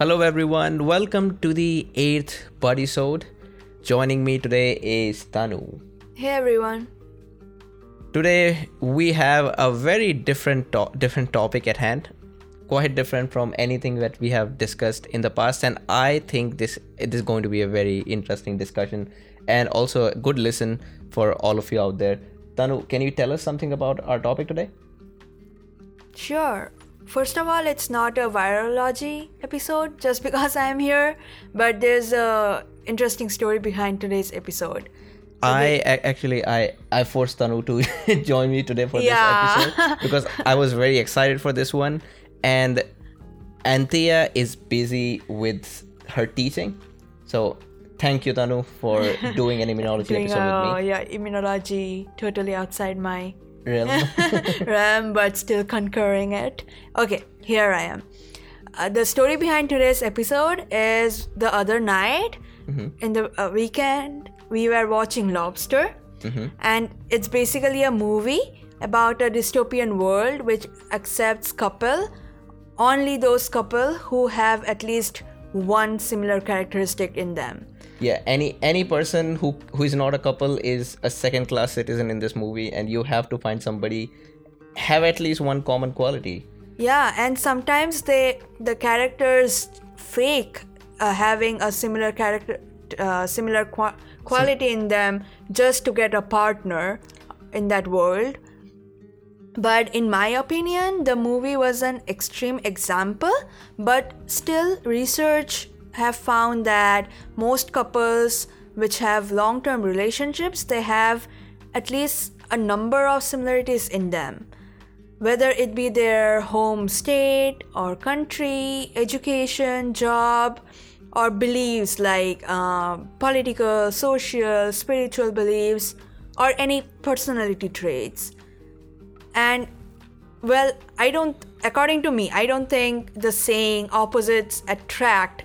Hello, everyone. Welcome to the eighth Bodysode. Joining me today is Tanu. Hey everyone. Today we have a very different to- different topic at hand, quite different from anything that we have discussed in the past, and I think this it is going to be a very interesting discussion and also a good listen for all of you out there. Tanu, can you tell us something about our topic today? Sure. First of all, it's not a virology episode just because I'm here, but there's a interesting story behind today's episode. I actually I I forced Tanu to join me today for Yeah. this episode because I was very excited for this one, and Anthea is busy with her teaching, so thank you Tanu for doing an immunology Doing episode uh, with me. Oh yeah, immunology totally outside my Realm. realm, but still concurring it. Okay, here I am. Uh, the story behind today's episode is the other night in the uh, weekend we were watching Lobster, and it's basically a movie about a dystopian world which accepts couple only those couple who have at least one similar characteristic in them. yeah, any any person who who is not a couple is a second class citizen in this movie, and you have to find somebody have at least one common quality. Yeah, and sometimes they the characters fake uh, having a similar character, uh, similar qua- quality in them just to get a partner in that world. But in my opinion, the movie was an extreme example. But still, research have found that most couples which have long-term relationships, they have at least a number of similarities in them whether it be their home state or country, education, job, or beliefs like uh, political, social, spiritual beliefs, or any personality traits. And well, I don't, according to me, I don't think the saying opposites attract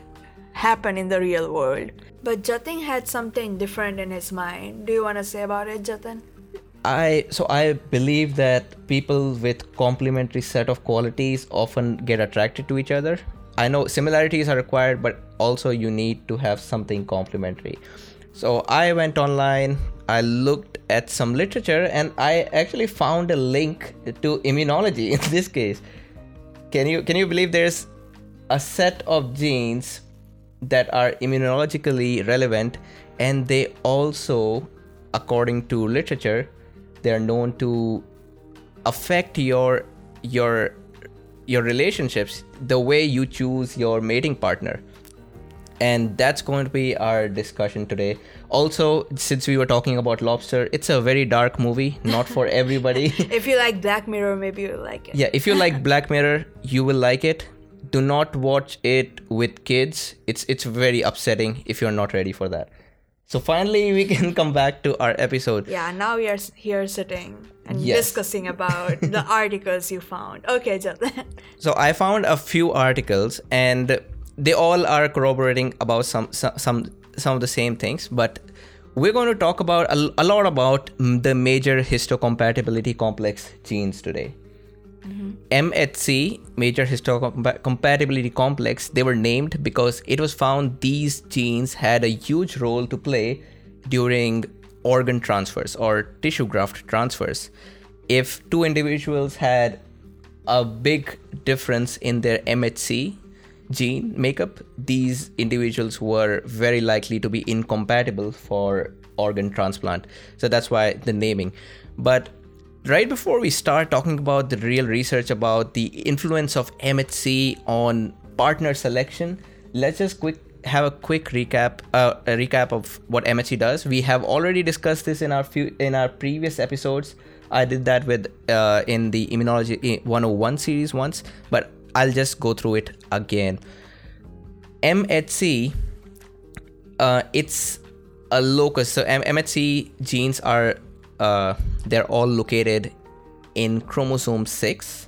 happen in the real world. But Jatin had something different in his mind. Do you want to say about it, Jatin? I so I believe that people with complementary set of qualities often get attracted to each other. I know similarities are required, but also you need to have something complementary. So I went online, I looked at some literature, and I actually found a link to immunology in this case. Can you can you believe there's a set of genes that are immunologically relevant and they also according to literature they are known to affect your your your relationships the way you choose your mating partner and that's going to be our discussion today also since we were talking about lobster it's a very dark movie not for everybody If you like Black Mirror, maybe you'll like it. yeah if you like black mirror you will like it do not watch it with kids it's it's very upsetting if you're not ready for that so finally we can come back to our episode Yeah, now we are here sitting and Yes. discussing about the articles you found. Okay, so i found a few articles and they all are corroborating about some some some, some of the same things but we're going to talk about a, a lot about mm, the major histocompatibility complex genes today MHC, major histocompatibility complex, they were named because it was found these genes had a huge role to play during organ transfers or tissue graft transfers. If two individuals had a big difference in their MHC gene makeup, these individuals were very likely to be incompatible for organ transplant. So that's why the naming. But right before we start talking about the real research about the influence of MHC on partner selection, let's just quick have a quick recap uh, a recap of what MHC does. We have already discussed this in our few in our previous episodes. I did that with uh, in the immunology 101 series once, but I'll just go through it again. MHC uh, it's a locus. So M- MHC genes are uh, they're all located in chromosome six.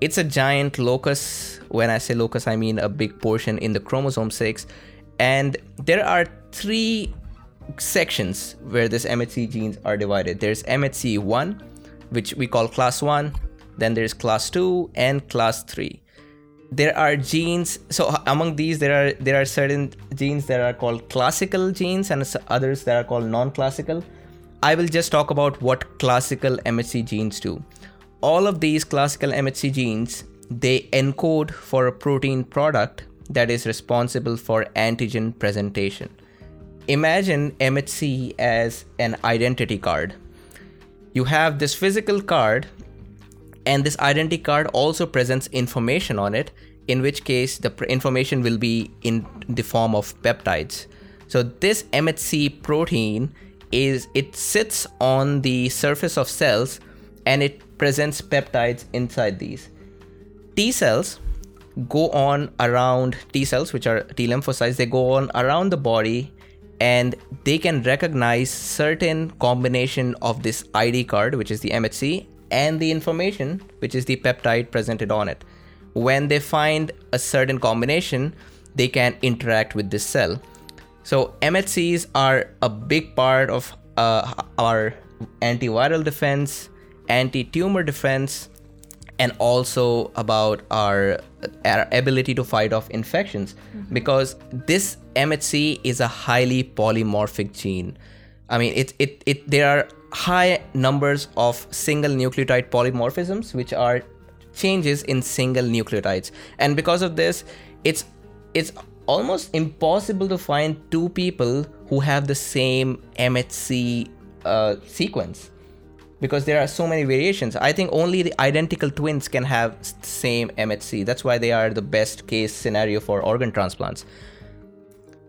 It's a giant locus. When I say locus, I mean a big portion in the chromosome six, and there are three sections where this MHC genes are divided. There's MHC1, which we call class 1, then there's class 2 and class 3. There are genes so among these there are there are certain genes that are called classical genes and others that are called non-classical. I will just talk about what classical MHC genes do. All of these classical MHC genes they encode for a protein product that is responsible for antigen presentation. Imagine MHC as an identity card. You have this physical card, and this identity card also presents information on it, in which case the information will be in the form of peptides. So, this MHC protein is it sits on the surface of cells and it presents peptides inside these. T cells go on around T cells, which are T lymphocytes, they go on around the body and they can recognize certain combination of this ID card, which is the MHC, and the information, which is the peptide presented on it. When they find a certain combination, they can interact with this cell. So MHCs are a big part of uh, our antiviral defense, anti-tumor defense, and also about our, our ability to fight off infections mm-hmm. because this MHC is a highly polymorphic gene. I mean, it, it, it, there are high numbers of single nucleotide polymorphisms, which are changes in single nucleotides. And because of this, it's, it's almost impossible to find two people who have the same MHC uh, sequence because there are so many variations. I think only the identical twins can have same MHC. That's why they are the best case scenario for organ transplants.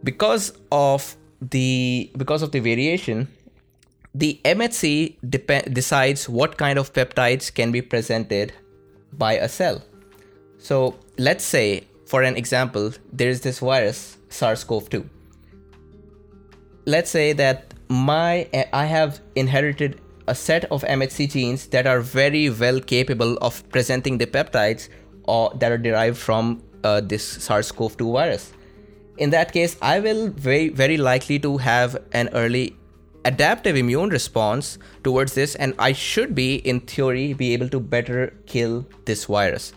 Because of the because of the variation, the MHC dep- decides what kind of peptides can be presented by a cell. So let's say, for an example, there is this virus SARS-CoV-2. Let's say that my I have inherited a set of MHC genes that are very well capable of presenting the peptides or that are derived from uh, this SARS-CoV-2 virus. In that case, I will very very likely to have an early adaptive immune response towards this and I should be in theory be able to better kill this virus.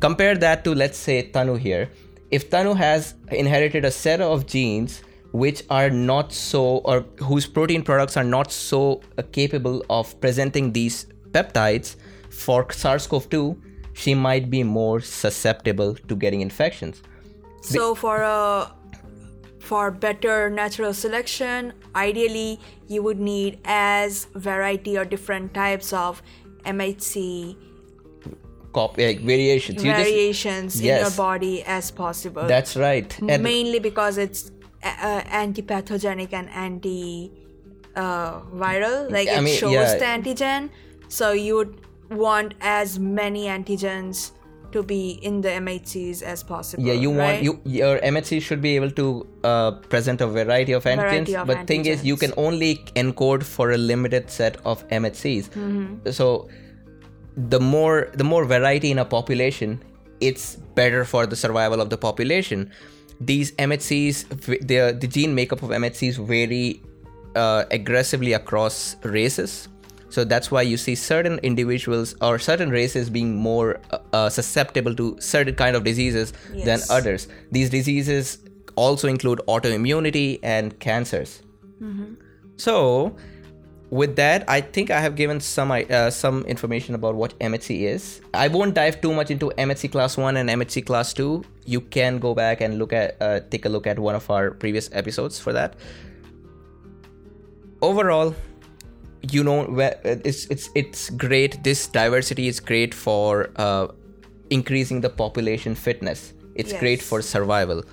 Compare that to let's say Tanu here. If Tanu has inherited a set of genes which are not so or whose protein products are not so uh, capable of presenting these peptides for SARS-CoV-2 she might be more susceptible to getting infections so for a for better natural selection ideally you would need as variety or different types of MHC Cop- like variations. Variations just, in yes. your body as possible. That's right. And mainly because it's uh, anti-pathogenic and anti uh, viral. Like I it mean, shows yeah. the antigen. So you would want as many antigens to be in the MHCs as possible. Yeah, you right? want you your MHC should be able to uh, present a variety of antigens. Variety of but antigens. thing is, you can only encode for a limited set of MHCs. Mm-hmm. So the more the more variety in a population, it's better for the survival of the population these MHCs, the, the gene makeup of MHCs vary uh, aggressively across races. So that's why you see certain individuals or certain races being more uh, uh susceptible to certain kind of diseases yes. than others. These diseases also include autoimmunity and cancers. Mm-hmm. So with that, I think I have given some uh, some information about what MHC is. I won't dive too much into MHC class one and MHC class two. You can go back and look at uh, take a look at one of our previous episodes for that. Overall, you know, uh, it's it's it's great. This diversity is great for uh, increasing the population fitness. It's yes. great for survival.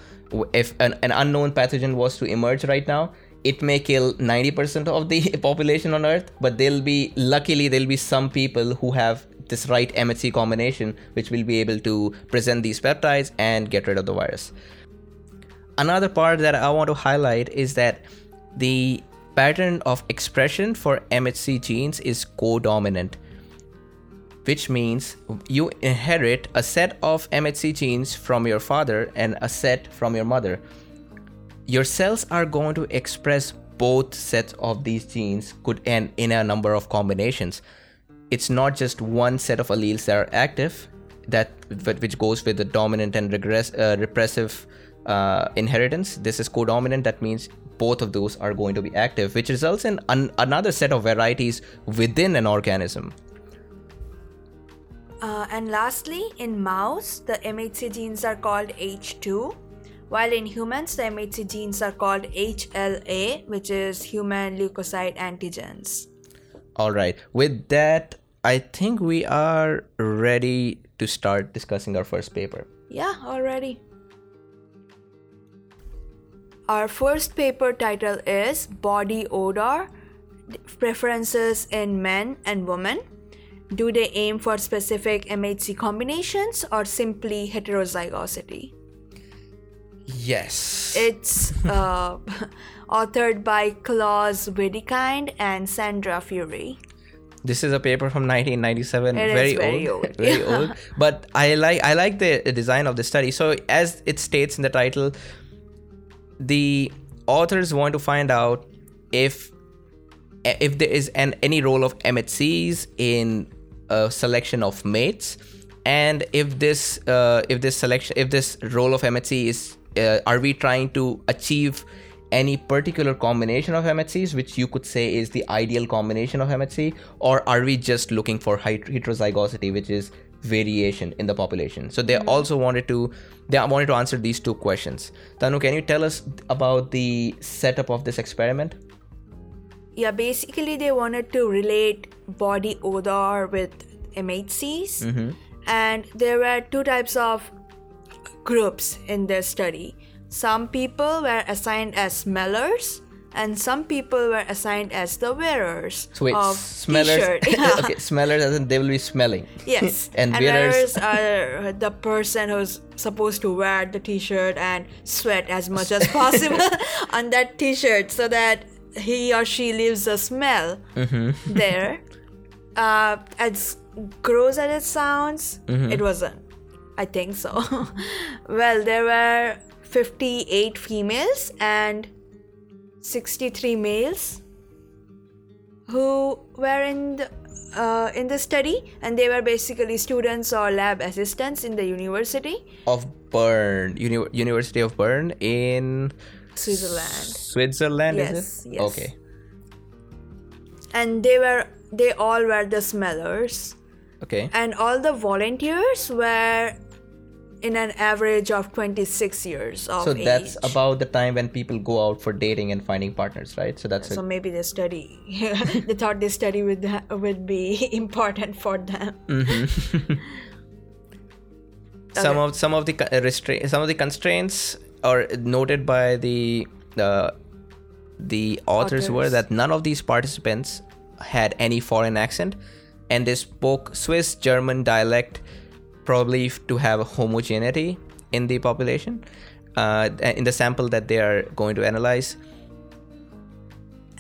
If an, an unknown pathogen was to emerge right now, it may kill 90% of the population on earth but there'll be luckily there'll be some people who have this right MHC combination which will be able to present these peptides and get rid of the virus another part that i want to highlight is that the pattern of expression for MHC genes is codominant which means you inherit a set of MHC genes from your father and a set from your mother your cells are going to express both sets of these genes could end in a number of combinations. It's not just one set of alleles that are active, that which goes with the dominant and regress, uh, repressive uh, inheritance. This is codominant. That means both of those are going to be active, which results in an- another set of varieties within an organism. Uh, and lastly, in mouse, the MHC genes are called H2, while in humans, the MHC genes are called HLA, which is human leukocyte antigens. All right. With that, I think we are ready to start discussing our first paper. Yeah, already. Our first paper title is Body Odor Preferences in Men and Women. Do they aim for specific MHC combinations or simply heterozygosity? Yes. It's uh, authored by Claus Wedekind and Sandra Füri. This is a paper from 1997, It very, very old, old, very yeah. old. But I like I like the design of the study. So as it states in the title, the authors want to find out if if there is an any role of MHCs in a selection of mates, and if this uh, if this selection if this role of MHC is uh, are we trying to achieve any particular combination of MHCs, which you could say is the ideal combination of MHC, or are we just looking for heterozygosity, which is variation in the population? So they hmm. also wanted to they wanted to answer these two questions. Tanu, can you tell us about the setup of this experiment? Yeah, basically, they wanted to relate body odor with MHCs, mm-hmm. and there were two types of groups in their study. Some people were assigned as smellers, and some people were assigned as the wearers So wait, of smellers. t-shirt. Yeah. okay, smellers as in they will be smelling. Yes, and, and, wearers. wearers are the person who's supposed to wear the t-shirt and sweat as much as possible on that t-shirt so that he or she leaves a smell Mm-hmm. there. Uh, as gross as it sounds, Mm-hmm. it wasn't. I think so. well, there were 58 females and 63 males who were in the, uh, in the study and they were basically students or lab assistants in the university of Bern, Uni- University of Bern in switzerland Switzerland. Yes, is it? yes. Okay. and they were they all were the smellers Okay. and all the volunteers were in an average of 26 years of So that's age. about the time when people go out for dating and finding partners, right? So that's so a, maybe they study. They thought this study would ha- would be important for them. Mm-hmm. Some of some of the co- restra- some of the constraints are noted by the the the authors, were that none of these participants had any foreign accent and they spoke Swiss German dialect probably to have homogeneity in the population uh, in the sample that they are going to analyze.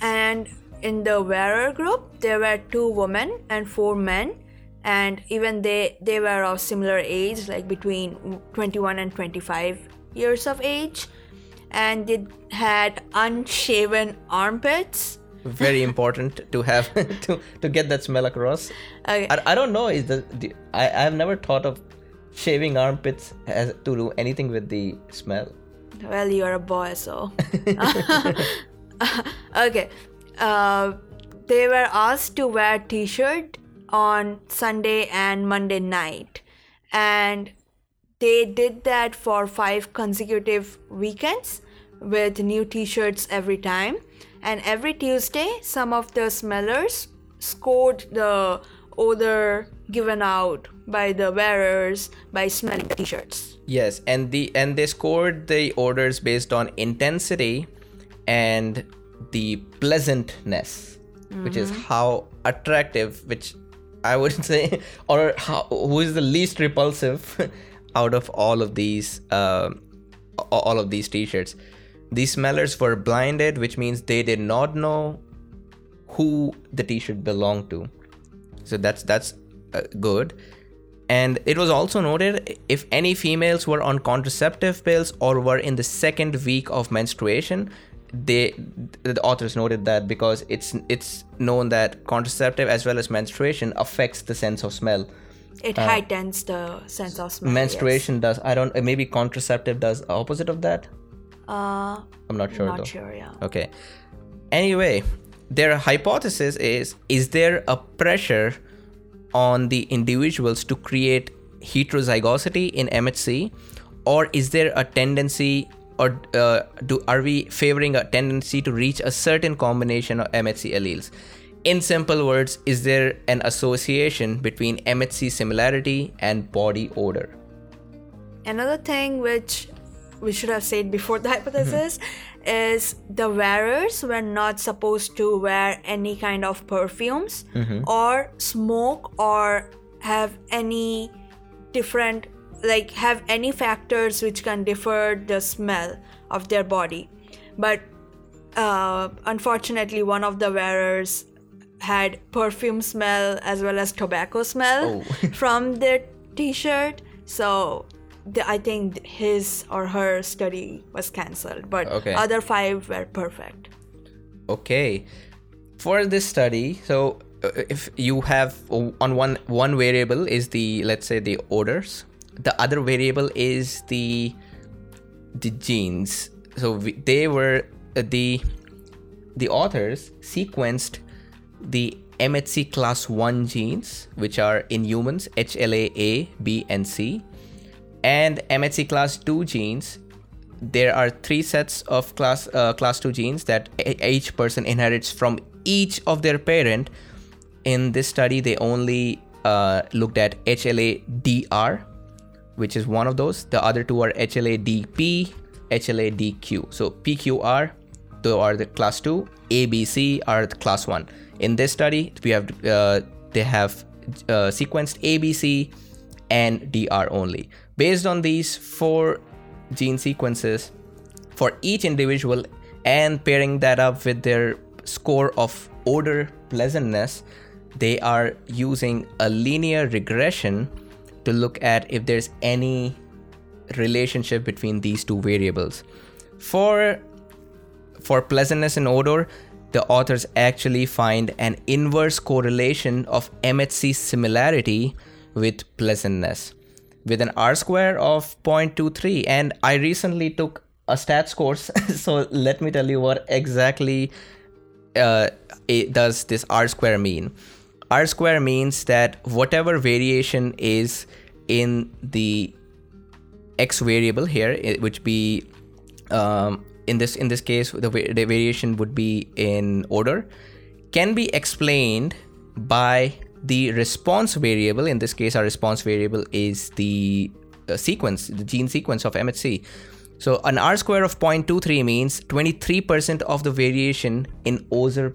And in the wearer group there were two women and four men and even they they were of similar age like between 21 and 25 years of age and they had unshaven armpits very important to have to to get that smell across. Okay. I, I don't know is the, the I, i've never thought of shaving armpits as to do anything with the smell. Well you're a boy so. Okay. Uh, they were asked to wear t-shirt on sunday and monday night. And they did that for five consecutive weekends with new t-shirts every time. And every tuesday some of the smellers scored the odor given out by the wearers by smelling the t-shirts. Yes and the and they scored the orders based on intensity and the pleasantness which is mm-hmm. how attractive which i would say or how who is the least repulsive out of all of these uh, a- all of these t-shirts these smellers were blinded which means they did not know who the t-shirt belonged to so that's that's uh, good and it was also noted if any females were on contraceptive pills or were in the second week of menstruation they the authors noted that because it's it's known that contraceptive as well as menstruation affects the sense of smell. It heightens the sense of smell. yes. Menstruation does. I don't. Maybe contraceptive does opposite of that. Uh, I'm not sure not though. sure. Yeah. Okay. Anyway, their hypothesis is is there a pressure on the individuals to create heterozygosity in MHC or is there a tendency or uh, do are we favoring a tendency to reach a certain combination of MHC alleles? In simple words, is there an association between MHC similarity and body odor? Another thing which we should have said before the hypothesis is the wearers were not supposed to wear any kind of perfumes or smoke or have any different like have any factors which can differ the smell of their body. But uh, unfortunately one of the wearers had perfume smell as well as tobacco smell Oh. from their t-shirt. So the, i think his or her study was cancelled but Okay. other five were perfect Okay. For this study, so uh, if you have on one one variable is the let's say the odors, the other variable is the the genes. So we, they were uh, the the authors sequenced the MHC class 1 genes which are in humans HLA A, B and C and MHC class 2 genes there are three sets of class uh, class 2 genes that each person inherits from each of their parent. In this study they only uh, looked at HLA-DR which is one of those. The other two are HLA-DP HLA-DQ so PQR those are the class 2 ABC are the class 1 in this study we have uh, they have uh, sequenced ABC and DR only based on these four gene sequences for each individual and pairing that up with their score of odor pleasantness they are using a linear regression to look at if there's any relationship between these two variables. For for pleasantness and odor, the authors actually find an inverse correlation of MHC similarity with pleasantness with an R square of 0.23. And I recently took a stats course, so let me tell you what exactly uh, it does this R square mean. R square means that whatever variation is in the x variable here which be um, in this in this case the, the variation would be in order can be explained by the response variable in this case our response variable is the uh, sequence the gene sequence of mhc so an r square of 0.23 means 23% of the variation in odor,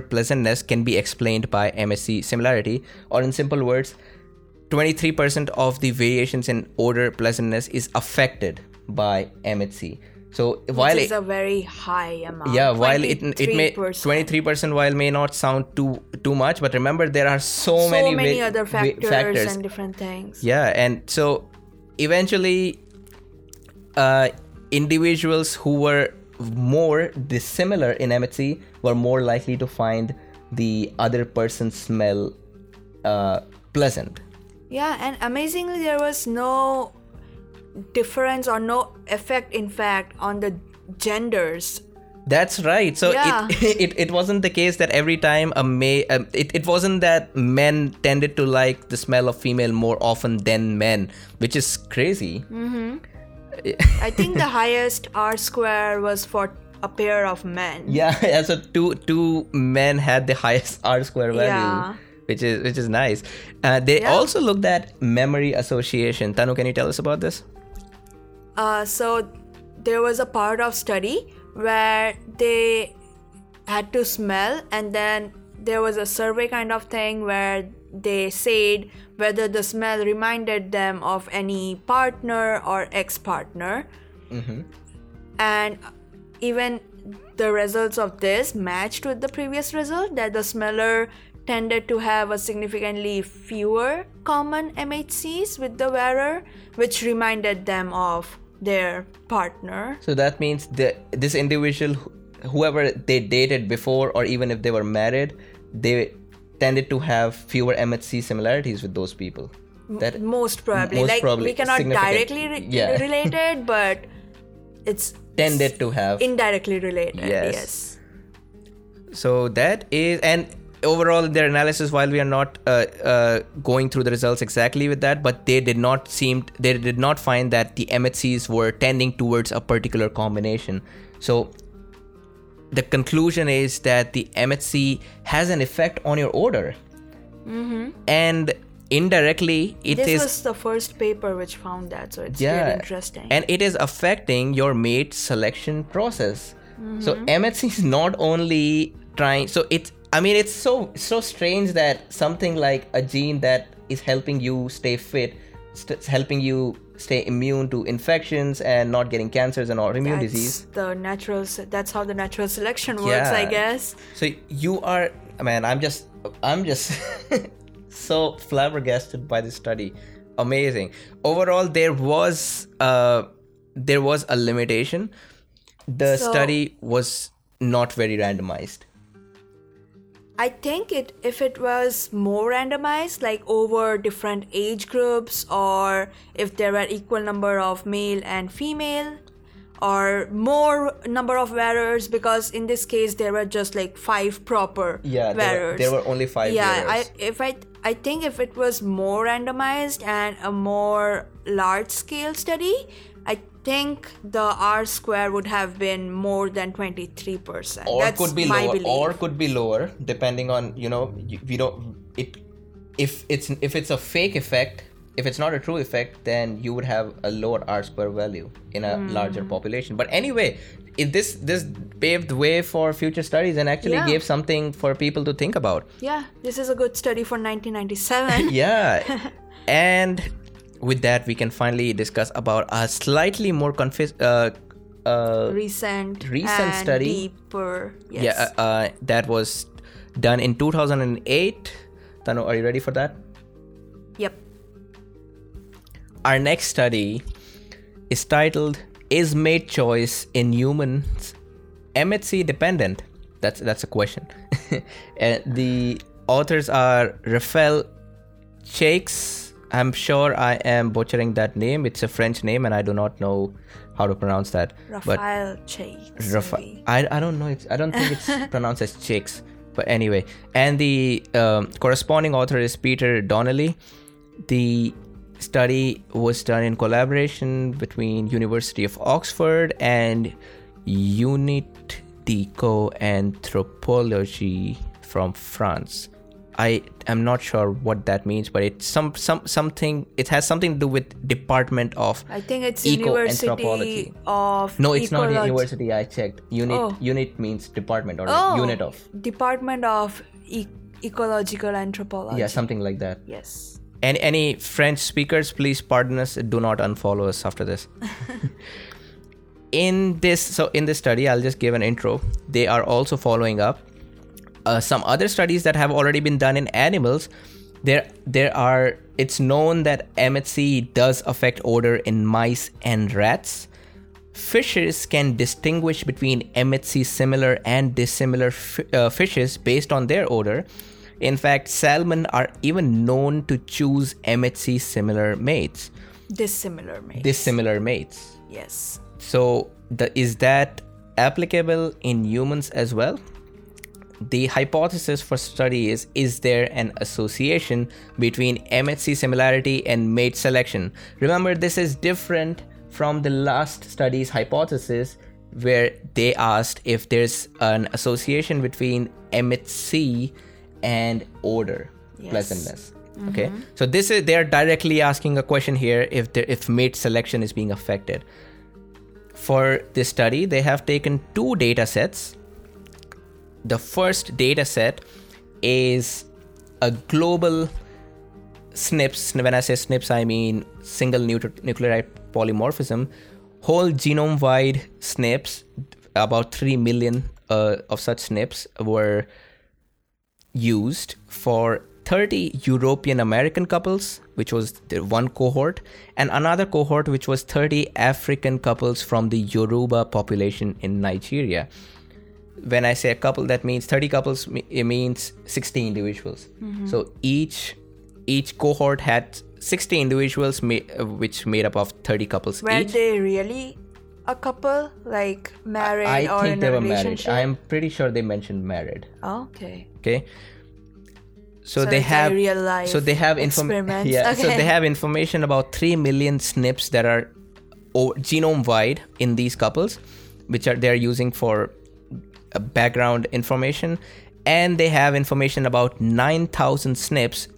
pleasantness can be explained by mhc similarity or in simple words 23% of the variations in odor pleasantness is affected by MHC. So while it, is a very high amount yeah, while it it may 23%. 23% while may not sound too too much, but remember there are so, so many, many, va- other va- factors, and different things yeah, and so eventually, uh, individuals who were more dissimilar in MHC were more likely to find the other person's smell uh, pleasant. Yeah, and amazingly, there was no difference or no effect, in fact, on the genders. That's right. So Yeah. it, it it wasn't the case that every time a may um, it, it wasn't that men tended to like the smell of female more often than men, which is crazy. I think the highest R square was for a pair of men. Yeah, yeah, so two two men had the highest R square value, Yeah. which is which is nice. Uh, they Yeah. also looked at memory association. Tanu, can you tell us about this? Uh, so there was a part of study where they had to smell and then there was a survey kind of thing where they said whether the smell reminded them of any partner or ex-partner. And even the results of this matched with the previous result that the smeller tended to have a significantly fewer common MHCs with the wearer, which reminded them of their partner. So that means the this individual whoever they dated before or even if they were married, they tended to have fewer MHC similarities with those people. That most probably most like probably we cannot directly re- Yeah. relate it but it's tended to have indirectly related Yes. yes, So that is, and overall in their analysis, while we are not uh, uh, going through the results exactly with that, but they did not seem, they did not find that the MHCs were tending towards a particular combination. So the conclusion is that the MHC has an effect on your odor, and indirectly it is this was the first paper which found that so it's yeah. really interesting. And it is affecting your mate selection process. So mhc is not only trying so it's i mean it's so so strange that something like a gene that is helping you stay fit st- helping you stay immune to infections and not getting cancers and autoimmune that's disease. the natural that's how the natural selection works i guess. So you are man i'm just i'm just so flabbergasted by this study. Amazing. Overall there was uh there was a limitation. The So- study was not very randomized I think it if it was more randomized, like over different age groups, or if there were equal number of male and female, or more number of wearers, because in this case there were just like five proper Yeah, there were- there were only five Yeah, wearers. I if I I think if it was more randomized and a more large scale study, think the R square would have been more than twenty three percent. or That's could be my lower belief. or could be lower depending on you know we don't it if it's if it's a fake effect if it's not a true effect then you would have a lower r square value in a larger Hmm. population but anyway it, this this paved the way for future studies and actually Yeah. gave something for people to think about Yeah, this is a good study for 1997. yeah and with that we can finally discuss about a slightly more confis- uh, uh, recent, Recent study. deeper. Yes. Yeah, uh, uh, that was done in 2008. Tanu, are you ready for that? yep. Our next study is titled "Is Mate Choice in Humans MHC Dependent?" That's that's a question. and the authors are Rafael Chakes. I'm sure I am butchering that name. It's a French name, and I do not know how to pronounce that. But Raphael Chase. Rafa- I, I don't know. It's, I don't think it's pronounced as chicks. But anyway, and the um, corresponding author is Peter Donnelly. The study was done in collaboration between University of Oxford and Unit Deco Anthropology from France. I am not sure what that means, but it's some some something. It has something to do with Department of I think it's Eco University of no, it's not university. I checked. Unit Oh. unit means department or Oh, unit of. Department of e- Ecological Anthropology. Yeah, something like that. Yes. And any French speakers, please pardon us. Do not unfollow us after this. in this, so in this study, I'll just give an intro. They are also following up uh, some other studies that have already been done in animals. There, there are. It's known that MHC does affect odor in mice and rats. Fishes can distinguish between MHC similar and dissimilar fi- uh, fishes based on their odor. In fact, salmon are even known to choose MHC similar mates, Dissimilar, maybe. dissimilar mates. yes. So, the, is that applicable in humans as well? The hypothesis for study is is there an association between MHC similarity and mate selection? Remember, this is different from the last study's hypothesis where they asked if there's an association between MHC and odor Yes. pleasantness. Mm-hmm. Okay, so this is they're directly asking a question here if there, if mate selection is being affected. For this study, they have taken two data sets. The first data set is a global SNPs. When I say SNPs, I mean single nucle- nucleotide polymorphism, whole genome wide SNPs, about 3 million uh, of such SNPs were used for 30 European American couples, which was the one cohort, and another cohort, which was 30 African couples from the Yoruba population in Nigeria. When I say a couple, that means 30 couples. It means 60 individuals. So each each cohort had 60 individuals, uh, which made up of 30 couples Were each. they really a couple, like married I or think in they were married. I'm pretty sure they mentioned married. okay. Okay. So, So they have real life so they have information. Yeah. So they have information about three million SNPs that are o- genome wide in these couples, which are they're using for background information, and they have information about nine thousand SNPs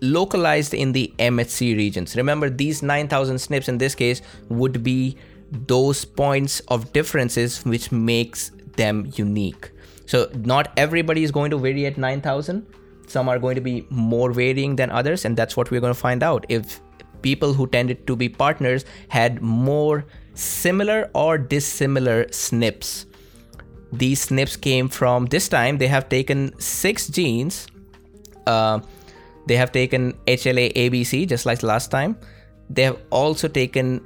localized in the MHC regions. Remember, these 9,000 SNPs in this case would be those points of differences which makes them unique. So not everybody is going to vary at 9,000. Some are going to be more varying than others, and that's what we're going to find out. If people who tended to be partners had more similar or dissimilar SNPs. These SNPs came from this time they have taken six genes. Uh, they have taken HLA ABC just like last time. They have also taken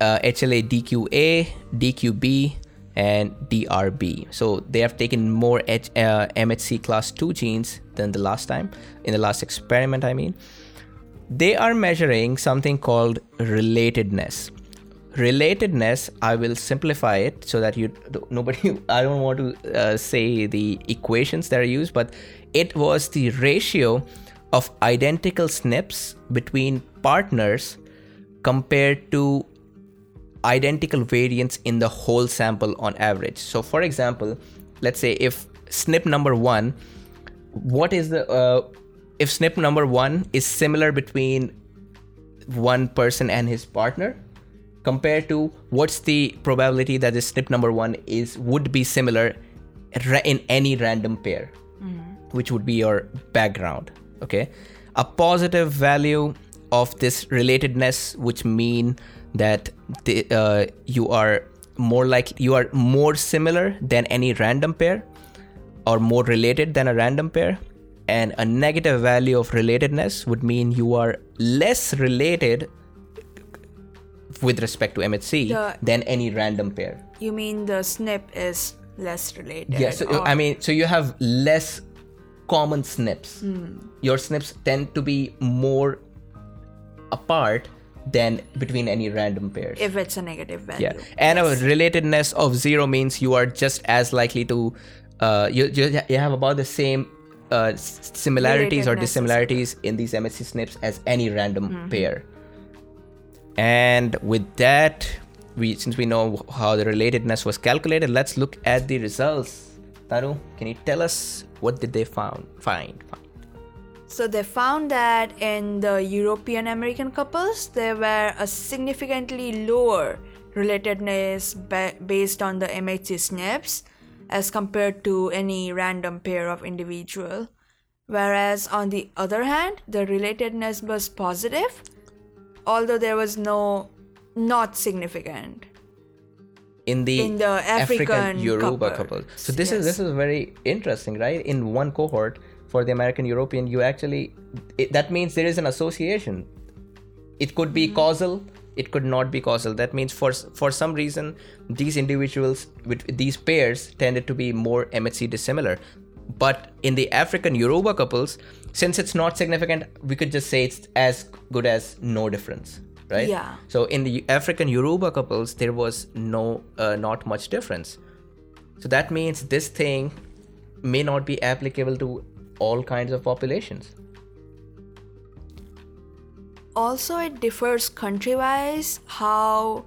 uh, HLA DQA, DQB, and DRB. So they have taken more H- uh, MHC class 2 genes than the last time, in the last experiment, I mean. They are measuring something called relatedness. Relatedness, I will simplify it so that you nobody. I don't want to uh, say the equations that are used, but it was the ratio of identical SNPs between partners compared to identical variants in the whole sample on average. So, for example, let's say if SNP number one, what is the uh, if SNP number one is similar between one person and his partner compared to what's the probability that the SNP number one is would be similar in any random pair, which would be your background. Okay, a positive value of this relatedness, which mean that the, uh, you are more like you are more similar than any random pair or more related than a random pair and a negative value of relatedness would mean you are less related with respect to MHC The- than any random pair. You mean the SNP is less related? Yeah, so I mean, so you have less common SNPs. Your SNPs tend to be more apart than between any random pairs. if it's a negative value. Yeah, and a relatedness of zero means you are just as likely to, uh, you you, you have about the same uh, similarities or dissimilarities in these MHC SNPs as any random pair. And with that, we since we know how the relatedness was calculated, let's look at the results. Tanu, can you tell us what did they found find? So they found that in the European American couples, there were a significantly lower relatedness ba- based on the MHC SNPs as compared to any random pair of individual. Whereas on the other hand, the relatedness was positive, although there was no not significant. in the, In the African Yoruba couple. So this is this is very interesting, right? In one cohort for the American European, you actually it, that means there is an association. It could be Mm-hmm. causal, it could not be causal. That means for for some reason these individuals with these pairs tended to be more MHC dissimilar. But in the African Yoruba couples, since it's not significant, we could just say it's as good as no difference, right? Yeah. So in the African Yoruba couples, there was no, uh, not much difference. So that means this thing may not be applicable to all kinds of populations. also it differs country wise how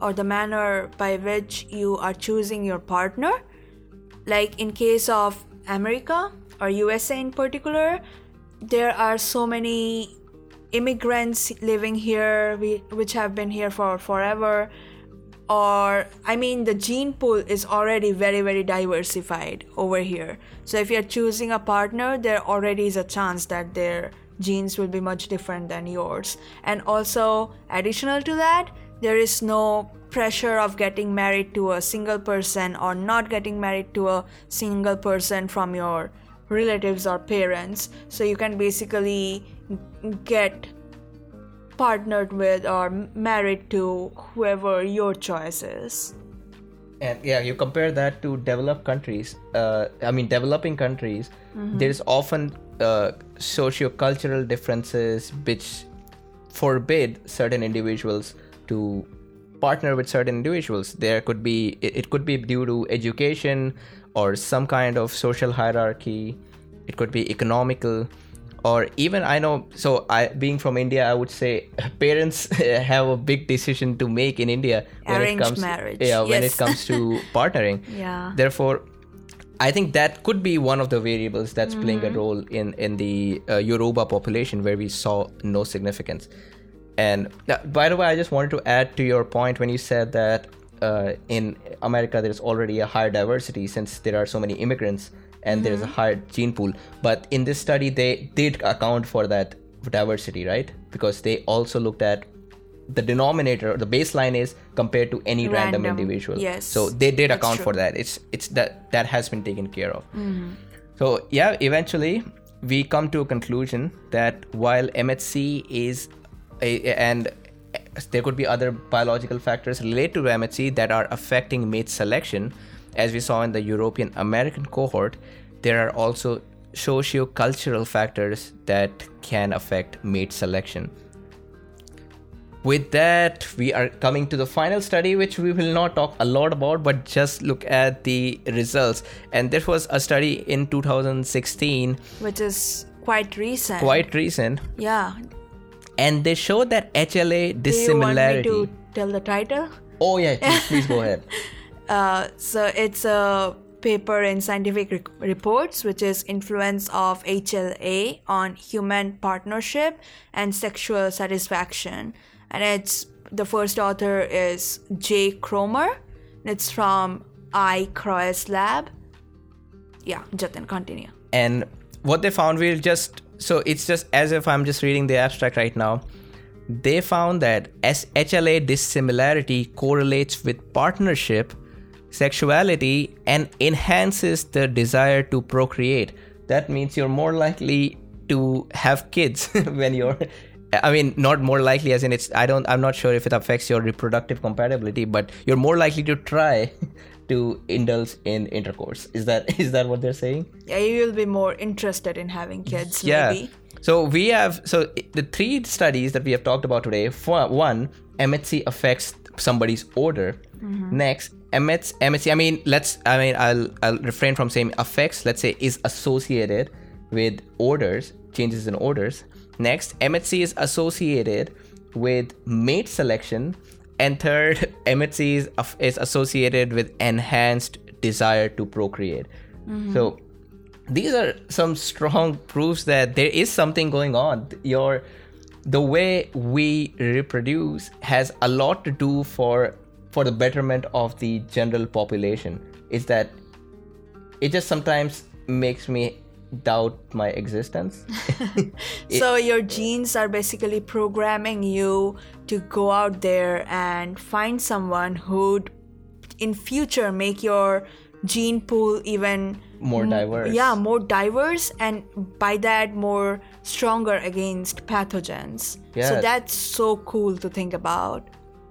or the manner by which you are choosing your partner like in case of america or usa in particular there are so many immigrants living here which have been here for forever or i mean the gene pool is already very very diversified over here. So if you're choosing a partner there already is a chance that their genes will be much different than yours. And also additional to that there is no pressure of getting married to a single person or not getting married to a single person from your relatives or parents so you can basically get partnered with or married to whoever your choice is. and yeah you compare that to developed countries uh, i mean developing countries there's often uh, socio-cultural differences which forbid certain individuals to partner with certain individuals. There could be it, it could be due to education or some kind of social hierarchy. It could be economical or even i know so i being from india i would say parents have a big decision to make in india when Arranged it comes marriage, yeah when it comes to partnering. Yeah. therefore i think that could be one of the variables that's playing Mm-hmm. a role in in the uh, yoruba population where we saw no significance and uh, by the way i just wanted to add to your point when you said that uh, in america there's already a higher diversity since there are so many immigrants and there's a Mm-hmm. higher gene pool. But in this study they did account for that diversity right? Because they also looked at the denominator the baseline is compared to any random, Random, individual. Yes, so they did account for that. It's it's that that has been taken care of. So yeah eventually we come to a conclusion that while mhc is and there could be other biological factors related to mhc that are affecting mate selection as we saw in the european american cohort there are also socio-cultural factors that can affect mate selection with that, we are coming to the final study, which we will not talk a lot about, but just look at the results. And this was a study in 2016, Which is quite recent. quite recent, Yeah. And they showed that HLA dissimilarity. Do you want me to tell the title? Oh yeah, please, please go ahead. Uh, so it's a paper in Scientific Rec- Reports, which is influence of HLA on human partnership and sexual satisfaction, and it's the first author is Jay Kromer. It's from iCross Lab. Yeah, Jatin, continue. and what they found we'll just so it's just as if i'm just reading the abstract right now. They found that hla dissimilarity correlates with partnership sexuality and enhances the desire to procreate. That means you're more likely to have kids when you're i mean not more likely as in it's i don't i'm not sure if it affects your reproductive compatibility but you're more likely to try to indulge in intercourse. Is that is that what they're saying? Yeah, you will be more interested in having kids, yeah. maybe. so we have so the three studies that we have talked about today for one mhc affects somebody's odor mm-hmm. next MHC, MHC i mean let's i mean i'll i'll refrain from saying affects let's say is associated with orders changes in orders. Next mhc is associated with mate selection and third mhc is, is associated with enhanced desire to procreate. Mm-hmm. So these are some strong proofs that there is something going on. Your the way we reproduce has a lot to do for for the betterment of the general population. Is that it just sometimes makes me doubt my existence So your genes are basically programming you to go out there and find someone who'd in future make your gene pool even More diverse. Yeah, more diverse and by that more stronger against pathogens. Yeah. So that's so cool to think about.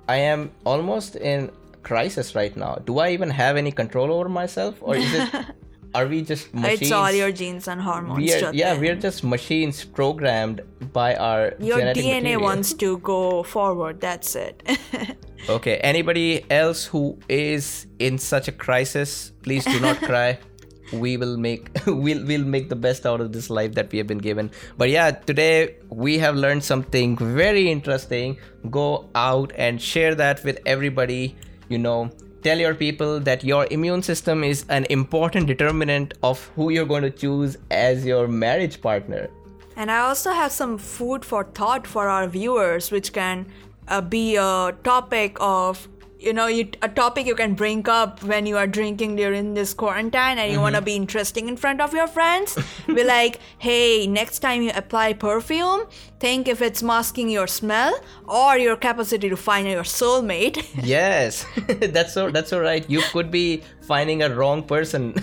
i am almost in crisis right now do i even have any control over myself or is it are we just machines It's all your genes and hormones. we are, yeah we're just machines programmed by our your genetic DNA material. wants to go forward. That's it. Okay, anybody else who is in such a crisis, please do not cry. We will make we'll we'll make the best out of this life that we have been given. But yeah, today we have learned something very interesting. Go out and share that with everybody. You know, tell your people that your immune system is an important determinant of who you're going to choose as your marriage partner. And I also have some food for thought for our viewers, which can uh, be a topic of, you know, you, a topic you can bring up when you are drinking during this quarantine and you want to mm-hmm. be interesting in front of your friends. be like, hey, next time you apply perfume, think if it's masking your smell or your capacity to find your soulmate. Yes, that's so that's so right. You could be finding a wrong person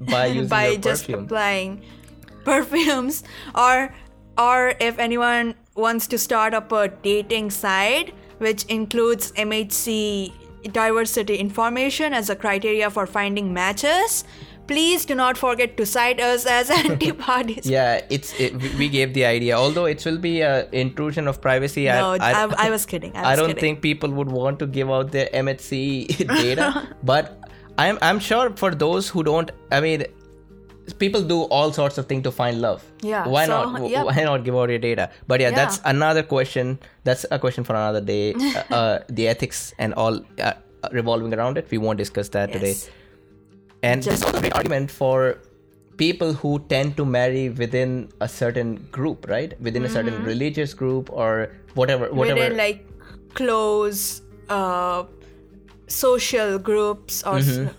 by using by just perfume. applying perfumes or or if anyone wants to start up a dating site which includes MHC diversity information as a criteria for finding matches. Please do not forget to cite us as antibodies. Yeah, it's it, we- gave the idea. Although it will be a intrusion of privacy. No, I, I, I was kidding. I, I was don't kidding. think people would want to give out their MHC data, but I'm I'm sure for those who don't, I mean, people do all sorts of things to find love. Yeah, Why so, not? yep. Why not give out your data? But yeah, that's another question. That's a question for another day. uh, uh, the ethics and all uh, revolving around it. We won't discuss that today. And Just- there's also a great argument for people who tend to marry within a certain group, right? Within a certain religious group or whatever, whatever. Within like close uh, social groups or Mm-hmm.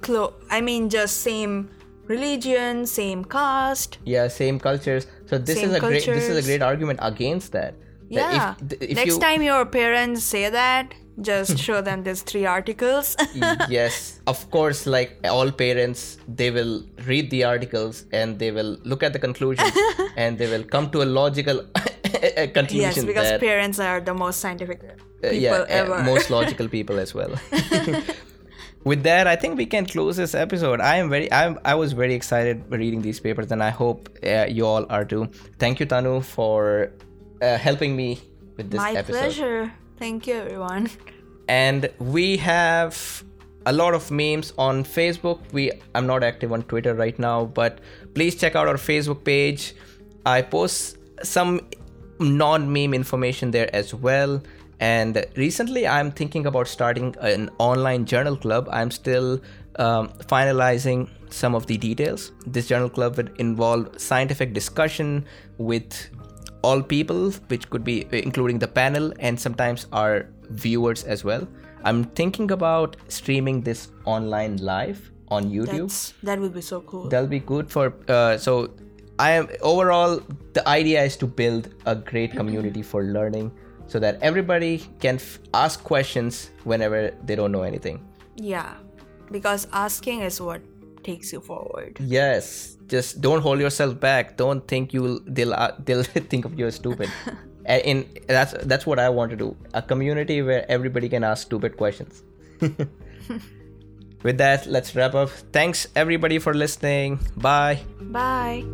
clo- I mean just same religion, same caste. yeah, same cultures. So this is a great this is a great argument against that. That Yeah. If, if Next you, time your parents say that, just show them these three articles. yes, of course, like all parents, they will read the articles and they will look at the conclusion and they will come to a logical conclusion yes, because that parents are the most scientific people Uh, yeah, uh, ever. most logical people as well. With that, I think we can close this episode. I am very, I'm, I was very excited reading these papers, and I hope uh, you all are too. Thank you, Tanu, for uh, helping me with this My episode. pleasure. Thank you, everyone. And we have a lot of memes on Facebook. We, I'm not active on Twitter right now, but please check out our Facebook page. I post some non-meme information there as well. And recently, I'm thinking about starting an online journal club. I'm still um, finalizing some of the details. This journal club would involve scientific discussion with all people, which could be including the panel and sometimes our viewers as well. I'm thinking about streaming this online live on YouTube. That's, that would be so cool. That'll be good for. Uh, so, I am overall the idea is to build a great community for learning, so that everybody can f- ask questions whenever they don't know anything. yeah, because asking is what takes you forward. Yes, just don't hold yourself back. Don't think you'll they'll uh, they'll think of you as stupid. And in that's that's what I want to do. A community where everybody can ask stupid questions. With that, let's wrap up. Thanks everybody for listening. Bye. Bye.